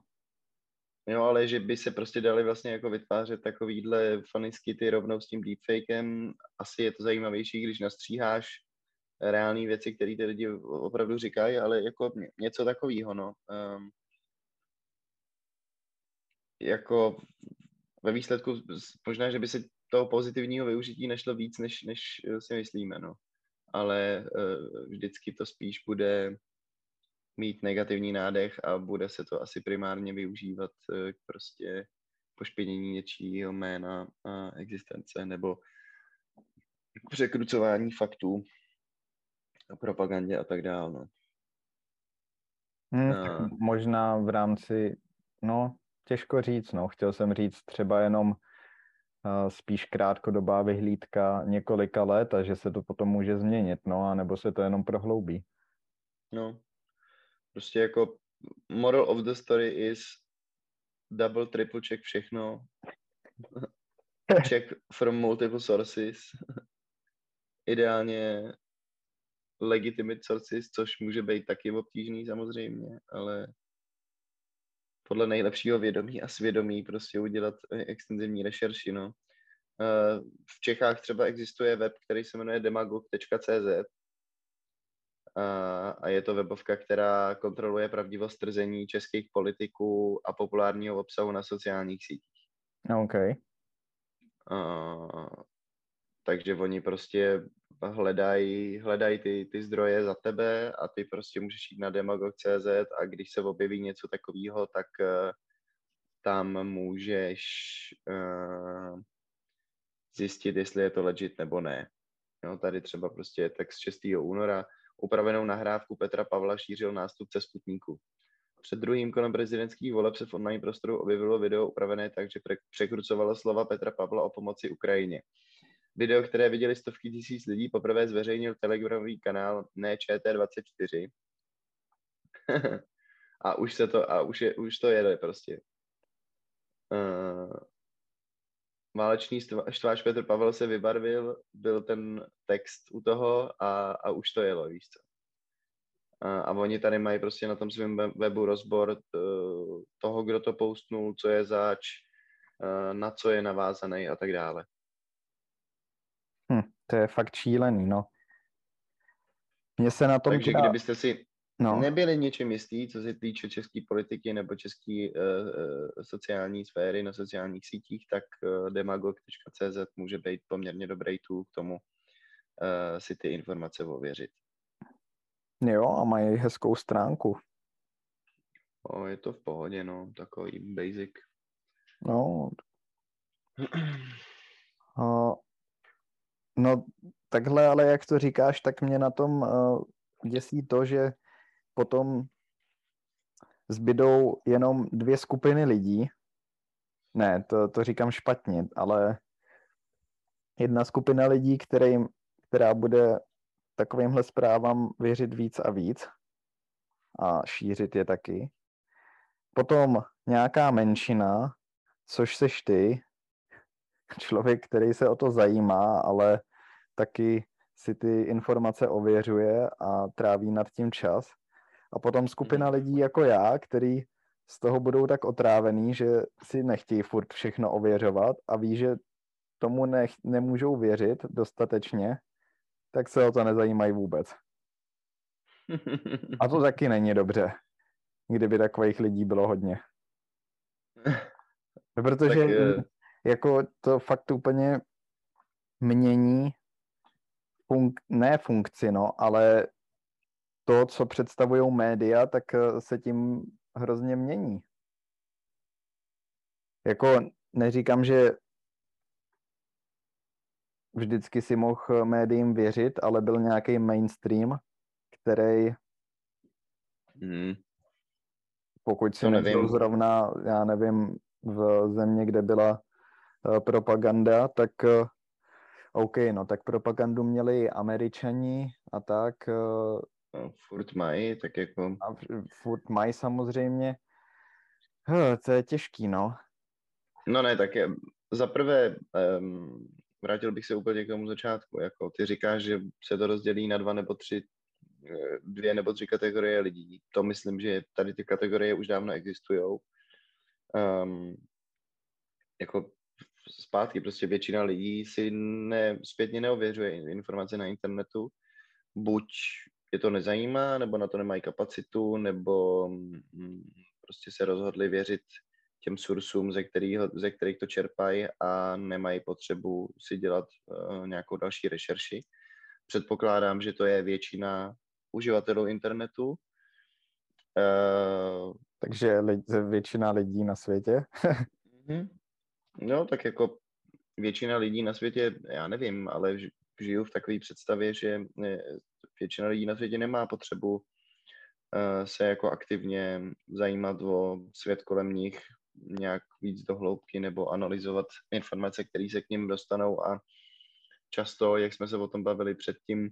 Jo, ale že by se prostě dali vlastně jako vytvářet takovýhle funny skity rovnou s tím deepfakem, asi je to zajímavější, když nastříháš reální věci, které ty lidi opravdu říkají, ale jako ně- něco takového, no. Um, jako ve výsledku možná, že by se toho pozitivního využití nešlo víc, než, než si myslíme, no. Ale uh, vždycky to spíš bude mít negativní nádech a bude se to asi primárně využívat eh, k prostě pošpěnění něčího jména a existence nebo k překrucování faktů a propagandě a tak dále. No. Hm, A- tak možná v rámci, no, těžko říct, no. Chtěl jsem říct třeba jenom spíš krátkodobá vyhlídka několika let a že se to potom může změnit, no, a nebo se to jenom prohloubí. no. Prostě jako moral of the story is double, triple check všechno. check from multiple sources. Ideálně legitimate sources, což může být taky obtížný samozřejmě, ale podle nejlepšího vědomí a svědomí prostě udělat eh, extenzivní rešerši, no. Eh, v Čechách třeba existuje web, který se jmenuje demagog.cz a je to webovka, která kontroluje pravdivost trzení českých politiků a populárního obsahu na sociálních sítích. OK. Uh, takže oni prostě hledají hledaj ty, ty zdroje za tebe a ty prostě můžeš jít na demagog.cz a když se objeví něco takového, tak uh, tam můžeš uh, zjistit, jestli je to legit nebo ne. No, tady třeba prostě text 6. února upravenou nahrávku Petra Pavla šířil nástupce Sputníku. Před druhým kolem prezidentských voleb se v online prostoru objevilo video upravené tak, že překrucovalo slova Petra Pavla o pomoci Ukrajině. Video, které viděli stovky tisíc lidí, poprvé zveřejnil telegramový kanál NeČT24. a už se to, a už, je, už to jede prostě. Uh, válečný štváč Petr Pavel se vybarvil, byl ten text u toho a, a už to jelo, víš co. A, a oni tady mají prostě na tom svém webu rozbor toho, kdo to postnul, co je zač, na co je navázaný a tak dále. Hm, to je fakt šílený, no. Mně se na tom Takže teda... kdybyste si no. nebyli něčím jistý, co se týče české politiky nebo české uh, sociální sféry na sociálních sítích, tak uh, demagog.cz může být poměrně dobrý tool k tomu uh, si ty informace ověřit. Jo, a mají hezkou stránku. O, je to v pohodě, no, takový basic. No. Uh, no, takhle, ale jak to říkáš, tak mě na tom uh, děsí to, že potom zbydou jenom dvě skupiny lidí. Ne, to, to říkám špatně, ale jedna skupina lidí, který, která bude takovýmhle zprávám věřit víc a víc a šířit je taky. Potom nějaká menšina, což seš ty, člověk, který se o to zajímá, ale taky si ty informace ověřuje a tráví nad tím čas. A potom skupina mhm. lidí jako já, který z toho budou tak otrávený, že si nechtějí furt všechno ověřovat a ví, že tomu nech, nemůžou věřit dostatečně, tak se o to nezajímají vůbec. A to taky není dobře, kdyby takových lidí bylo hodně. Protože tak, jako to fakt úplně mění funk, ne funkci, no, ale to, co představují média, tak eh, se tím hrozně mění. Jako neříkám, že vždycky si mohl médiím věřit, ale byl nějaký mainstream, který hmm. pokud si nebyl zrovna, já nevím, v země, kde byla uh, propaganda, tak OK, no tak propagandu měli američani a tak, uh, No, furt mají, tak jako... A furt mají samozřejmě. Huh, to je těžký, no. No ne, tak je, za prvé, um, vrátil bych se úplně k tomu začátku. Jako ty říkáš, že se to rozdělí na dva nebo tři, eh, dvě nebo tři kategorie lidí. To myslím, že tady ty kategorie už dávno existují. Um, jako zpátky prostě většina lidí si ne, zpětně neověřuje informace na internetu, buď je to nezajímá, nebo na to nemají kapacitu, nebo mm, prostě se rozhodli věřit těm sursům, ze, kterých, ze kterých to čerpají a nemají potřebu si dělat uh, nějakou další rešerši. Předpokládám, že to je většina uživatelů internetu. Uh, Takže lidi, většina lidí na světě? Mhm. No, tak jako většina lidí na světě, já nevím, ale žiju v takové představě, že většina lidí na světě nemá potřebu uh, se jako aktivně zajímat o svět kolem nich, nějak víc do hloubky nebo analyzovat informace, které se k ním dostanou a často, jak jsme se o tom bavili předtím,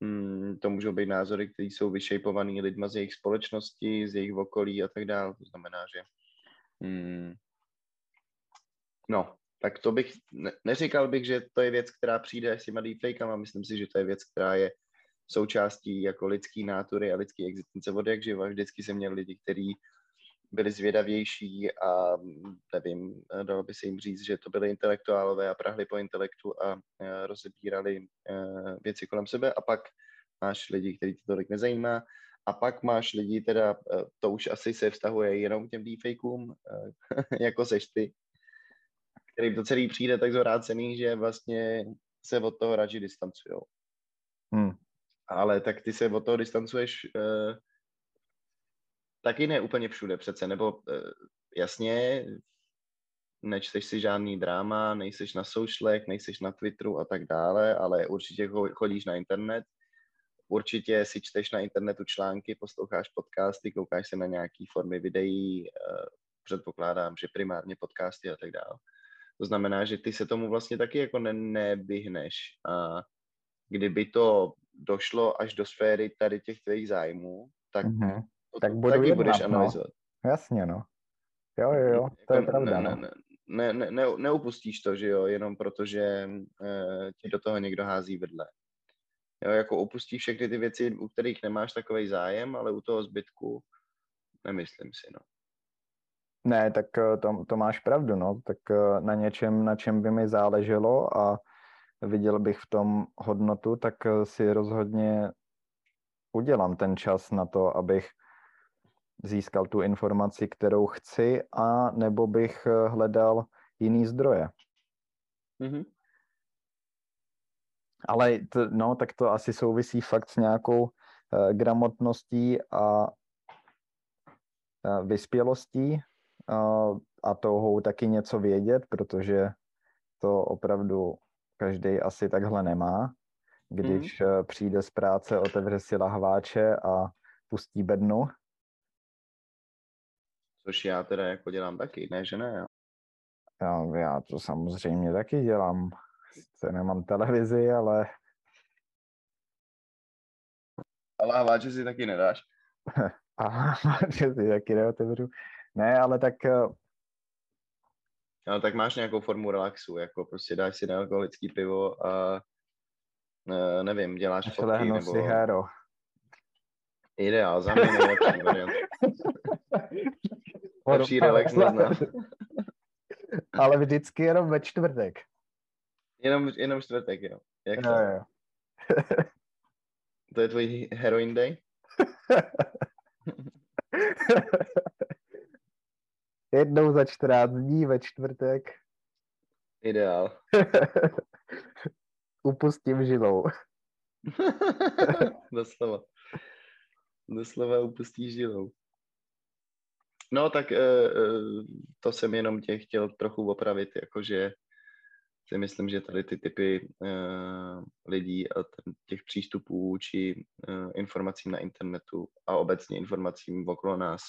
mm, to můžou být názory, které jsou vyšejpované lidma z jejich společnosti, z jejich okolí a tak dále. To znamená, že mm, no, tak to bych, ne, neříkal bych, že to je věc, která přijde s těma deepfakama, myslím si, že to je věc, která je součástí jako lidský nátury a lidský existence od jak živa. Vždycky jsem měl lidi, kteří byli zvědavější a nevím, dalo by se jim říct, že to byly intelektuálové a prahli po intelektu a rozebírali věci kolem sebe. A pak máš lidi, který to tolik nezajímá. A pak máš lidi, teda to už asi se vztahuje jenom k těm deepfakeům, jako seš ty, kterým to celý přijde tak zvrácený, že vlastně se od toho radši distancují. Hmm. Ale tak ty se od toho distancuješ uh, taky ne úplně všude přece, nebo uh, jasně, nečteš si žádný dráma, nejseš na socialech, nejseš na Twitteru a tak dále, ale určitě chodíš na internet, určitě si čteš na internetu články, posloucháš podcasty, koukáš se na nějaký formy videí, uh, předpokládám, že primárně podcasty a tak dále. To znamená, že ty se tomu vlastně taky jako ne, nebyhneš. A kdyby to došlo až do sféry tady těch tvých zájmů, tak, mm-hmm. to, tak budu taky jednat, budeš no. analyzovat. Jasně, no. Jo, jo, jo, to jako, je pravda, ne, no. ne, ne, ne, ne, neupustíš to, že jo, jenom protože e, ti do toho někdo hází vedle. Jo, jako opustíš všechny ty věci, u kterých nemáš takový zájem, ale u toho zbytku nemyslím si, no. Ne, tak eh, to, to máš pravdu, no. Tak eh, na něčem, na čem by mi záleželo a viděl bych v tom hodnotu, tak eh, si rozhodně udělám ten čas na to, abych získal tu informaci, kterou chci, a nebo bych hledal jiný zdroje. Mm-hmm. Ale to, no, tak to asi souvisí fakt s nějakou uh, gramotností a uh, vyspělostí a touhou taky něco vědět, protože to opravdu každý asi takhle nemá. Když mm. přijde z práce, otevře si lahváče a pustí bednu. Což já teda jako dělám taky, ne, že ne? Já, já to samozřejmě taky dělám. Sice nemám televizi, ale... A lahváče si taky nedáš? a lahváče si taky neotevřu. Ne, ale tak... Ale tak máš nějakou formu relaxu, jako prostě dáš si nealkoholický pivo a ne, nevím, děláš Až fotky nebo... si hero. Ideál, za mě nejlepší variant. Lepší relax neznám. Ale vždycky jenom ve čtvrtek. Jenom, jenom čtvrtek, jo. Jak to? Jo, jo. to je tvůj heroin day? Jednou za 14 dní ve čtvrtek. Ideál. Upustím žilou. Doslova. Doslova upustíš žilou. No tak eh, eh, to jsem jenom tě chtěl trochu opravit, jakože si myslím, že tady ty typy uh, lidí a těch přístupů či informacím na internetu a obecně informacím okolo nás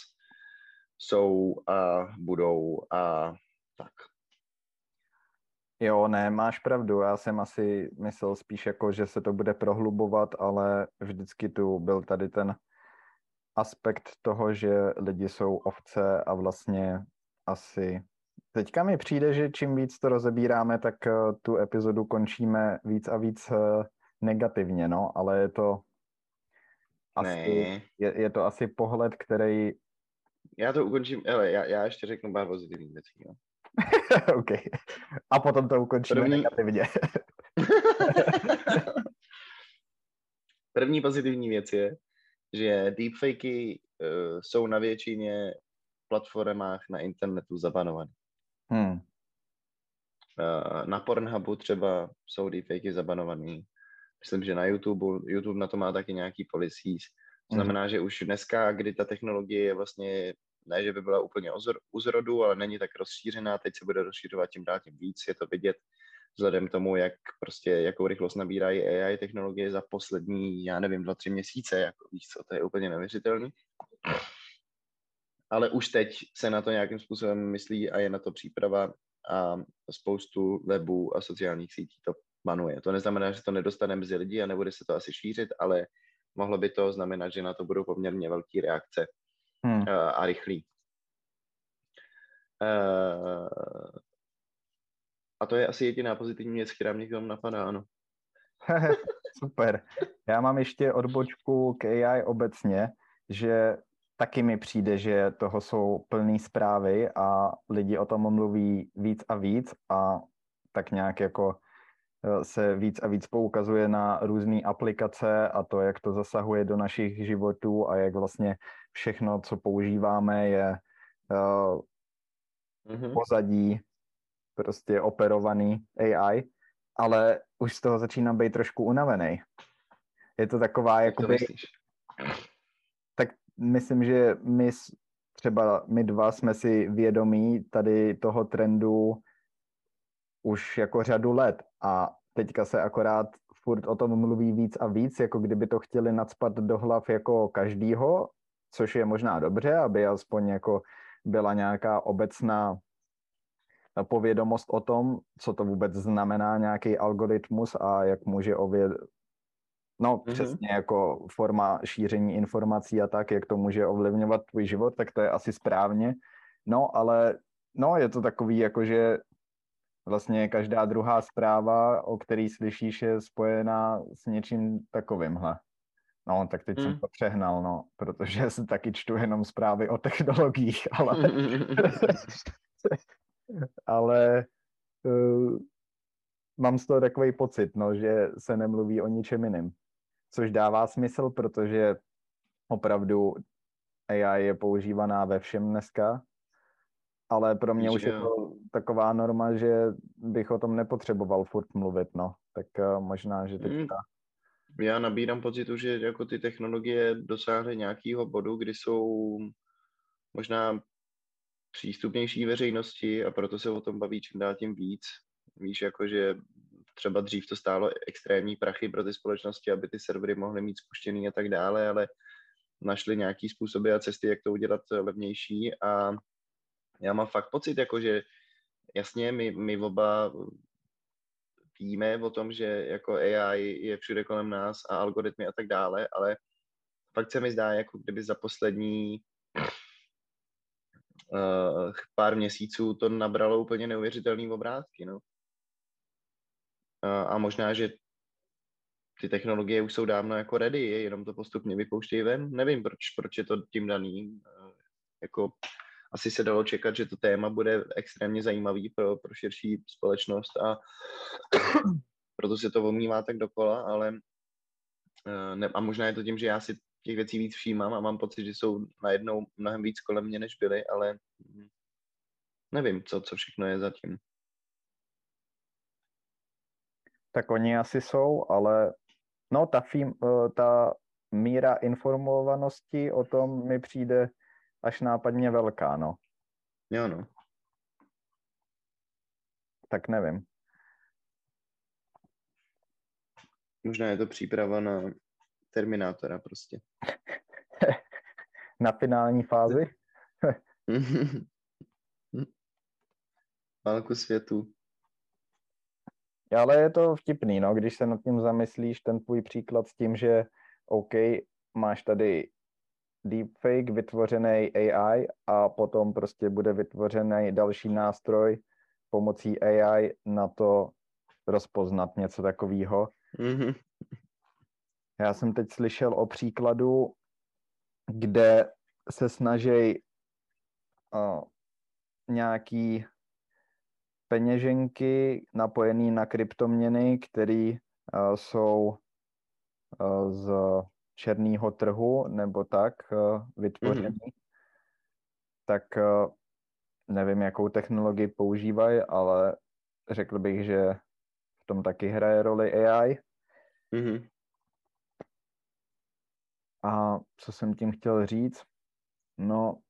jsou a budou a tak. Jo, ne, máš pravdu. Já jsem asi myslel spíš jako, že se to bude prohlubovat, ale vždycky tu byl tady ten aspekt toho, že lidi jsou ovce a vlastně asi teďka mi přijde, že čím víc to rozebíráme, tak eh, tu epizodu končíme víc a víc eh, negativně, no, ale je to asi, je, je to asi pohled, který já to ukončím, ale já, já ještě řeknu pár pozitivních věcí. No. OK. A potom to ukončíme První... negativně. První pozitivní věc je, že deepfakey uh, jsou na většině platformách na internetu zabanované. Hmm. Uh, na Pornhubu třeba jsou deepfakey zabanovaný. Myslím, že na YouTube, YouTube na to má taky nějaký policies. To znamená, mm. že už dneska, kdy ta technologie je vlastně, ne, že by byla úplně u zrodu, ale není tak rozšířená, teď se bude rozšířovat tím dál tím víc, je to vidět vzhledem tomu, jak prostě, jakou rychlost nabírají AI technologie za poslední, já nevím, dva, tři měsíce, jako víš co, to je úplně neuvěřitelný. Ale už teď se na to nějakým způsobem myslí a je na to příprava a spoustu webů a sociálních sítí to banuje. To neznamená, že to nedostane mezi lidi a nebude se to asi šířit, ale mohlo by to znamenat, že na to budou poměrně velké reakce hmm. uh, a rychlý. Uh, a to je asi jediná pozitivní věc, která mě k tomu napadá, ano. Super. Já mám ještě odbočku k AI obecně, že taky mi přijde, že toho jsou plné zprávy a lidi o tom mluví víc a víc a tak nějak jako eh, se víc a víc poukazuje na různé aplikace a to, jak to zasahuje do našich životů a jak vlastně všechno, co používáme, je uh, mm-hmm. pozadí prostě operovaný AI, ale už z toho začínám být trošku unavený. Je to taková, jakoby... Tak myslím, že my třeba my dva jsme si vědomí tady toho trendu už jako řadu let a teďka se akorát furt o tom mluví víc a víc, jako kdyby to chtěli nadspat do hlav jako každýho, což je možná dobře, aby aspoň jako byla nějaká obecná povědomost o tom, co to vůbec znamená nějaký algoritmus a jak může ověd... No, mm-hmm. přesně jako forma šíření informací a tak, jak to může ovlivňovat tvůj život, tak to je asi správně. No, ale no, je to takový, jako že vlastně každá druhá zpráva, o který slyšíš, je spojená s něčím takovýmhle. No, tak teď hmm. jsem to přehnal, no, protože si taky čtu jenom zprávy o technologiích, ale... ale uh, mám z toho takový pocit, no, že se nemluví o ničem jiném. Což dává smysl, protože opravdu AI je používaná ve všem dneska, ale pro mě Víš, už je to taková norma, že bych o tom nepotřeboval furt mluvit, no. Tak uh, možná, že teďka... Hmm já nabírám pocitu, že jako ty technologie dosáhly nějakého bodu, kdy jsou možná přístupnější veřejnosti a proto se o tom baví čím dál tím víc. Víš, jako že třeba dřív to stálo extrémní prachy pro ty společnosti, aby ty servery mohly mít spuštěný a tak dále, ale našli nějaký způsoby a cesty, jak to udělat levnější a já mám fakt pocit, jako že jasně, my, my oba víme o tom, že jako AI je všude kolem nás a algoritmy a tak dále, ale fakt se mi zdá, jako kdyby za poslední uh, pár měsíců to nabralo úplně neuvěřitelné obrázky, no. Uh, a možná, že ty technologie už jsou dávno jako ready, jenom to postupně vypouštějí ven. Nevím, proč, proč je to tím daný. Uh, jako asi se dalo čekat, že to téma bude extrémně zajímavý pro, pro širší společnost a proto se to omývá tak dokola, ale eh, ne, a možná je to tím, že já si těch věcí víc všímám a mám pocit, že jsou najednou mnohem víc kolem mě, než byly, ale nevím, co, co všechno je zatím. Tak oni asi jsou, ale no ta, fím, eh, ta míra informovanosti o tom mi přijde až nápadně velká, no. Jo, no. Tak nevím. Možná je to příprava na Terminátora prostě. na finální fázi? Válku světu. Ale je to vtipný, no, když se nad tím zamyslíš, ten tvůj příklad s tím, že OK, máš tady deepfake vytvořený AI a potom prostě bude vytvořený další nástroj pomocí AI na to rozpoznat něco takového. Mm-hmm. Já jsem teď slyšel o příkladu, kde se snaží uh, nějaký peněženky napojený na kryptoměny, které uh, jsou uh, z černého trhu nebo tak eh, vytvořený, mm-hmm. tak eh, nevím, jakou technologii používají, ale řekl bych, že v tom taky hraje roli AI. Mm-hmm. A co jsem tím chtěl říct? No,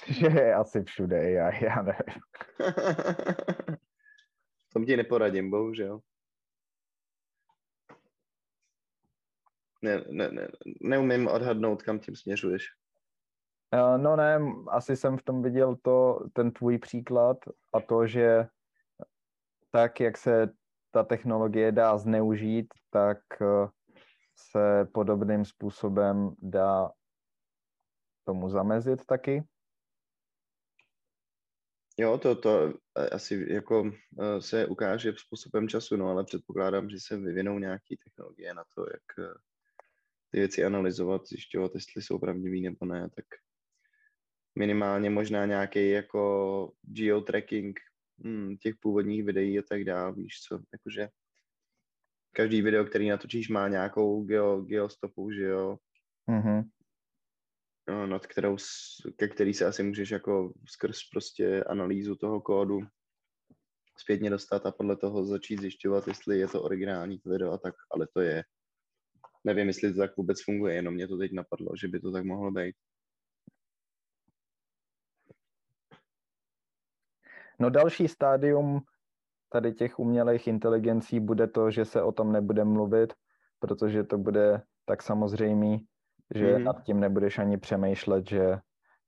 že je asi všude AI, já nevím. tom ti neporadím, bohužel. Ne, ne, ne, neumím odhadnout, kam tím směřuješ. Eh, no ne, asi jsem v tom viděl to, ten tvůj příklad a to, že tak, jak se ta technologie dá zneužít, tak eh, se podobným způsobem dá tomu zamezit taky. Jo, to, to asi jako se ukáže způsobem času, no, ale předpokládám, že se vyvinou nějaké technologie na to, jak ty věci analyzovat, zjišťovat, jestli jsou pravdivý nebo ne, tak minimálně možná nějaký jako geotracking hm, těch původních videí a tak dále, víš co, jakože každý video, který natočíš, má nějakou geo, geostopu, že jo, Mhm. No, nad kterou, ke který se asi můžeš jako skrz prostě analýzu toho kódu zpětně dostat a podle toho začít zjišťovat, jestli je to originální to video a tak, ale to je, nevím, jestli to tak vůbec funguje, jenom mě to teď napadlo, že by to tak mohlo být. No další stádium tady těch umělých inteligencí bude to, že se o tom nebude mluvit, protože to bude tak samozřejmý, že mm-hmm. nad tím nebudeš ani přemýšlet, že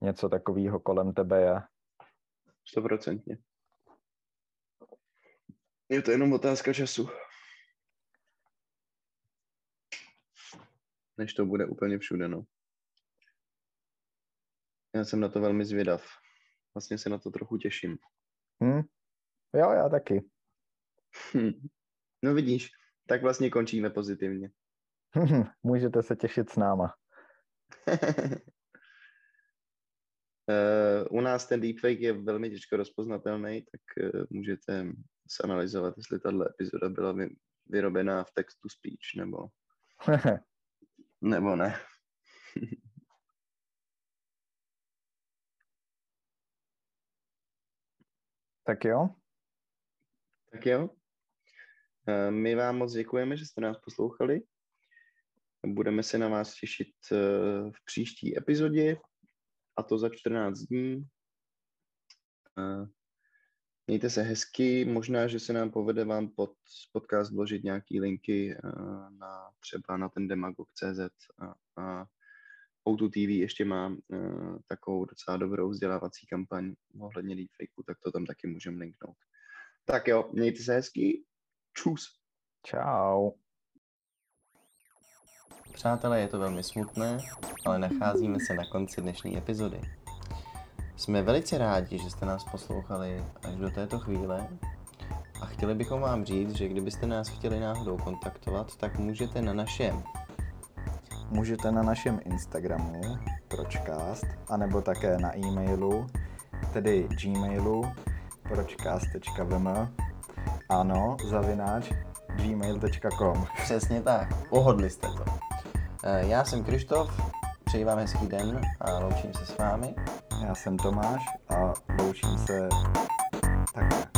něco takového kolem tebe je. Stoprocentně. Je to jenom otázka času. Než to bude úplně všude, no. Já jsem na to velmi zvědav. Vlastně se na to trochu těším. Hm? Jo, já taky. Hm. No vidíš, tak vlastně končíme pozitivně. Můžete se těšit s náma. Uh, u nás ten deepfake je velmi těžko rozpoznatelný, tak uh, můžete zanalizovat, jestli tahle epizoda byla vy, vyrobená v text to speech nebo, nebo ne. tak jo. Tak jo. Uh, my vám moc děkujeme, že jste nás poslouchali. Budeme se na vás těšit uh, v příští epizodě a to za 14 dní. Mějte se hezky, možná, že se nám povede vám pod podcast vložit nějaký linky na třeba na ten demagog.cz a, a O2 TV ještě má takovou docela dobrou vzdělávací kampaň ohledně deepfakeu, tak to tam taky můžeme linknout. Tak jo, mějte se hezky. Čus. Čau. Přátelé, je to velmi smutné, ale nacházíme se na konci dnešní epizody. Jsme velice rádi, že jste nás poslouchali až do této chvíle a chtěli bychom vám říct, že kdybyste nás chtěli náhodou kontaktovat, tak můžete na našem Můžete na našem Instagramu pročcast, anebo také na e-mailu, tedy gmailu pročcast.vm ano, zavináč gmail.com Přesně tak, pohodli jste to. Eh, já jsem Krištof, přeji vám hezký den a loučím se s vámi. Já jsem Tomáš a loučím se takhle.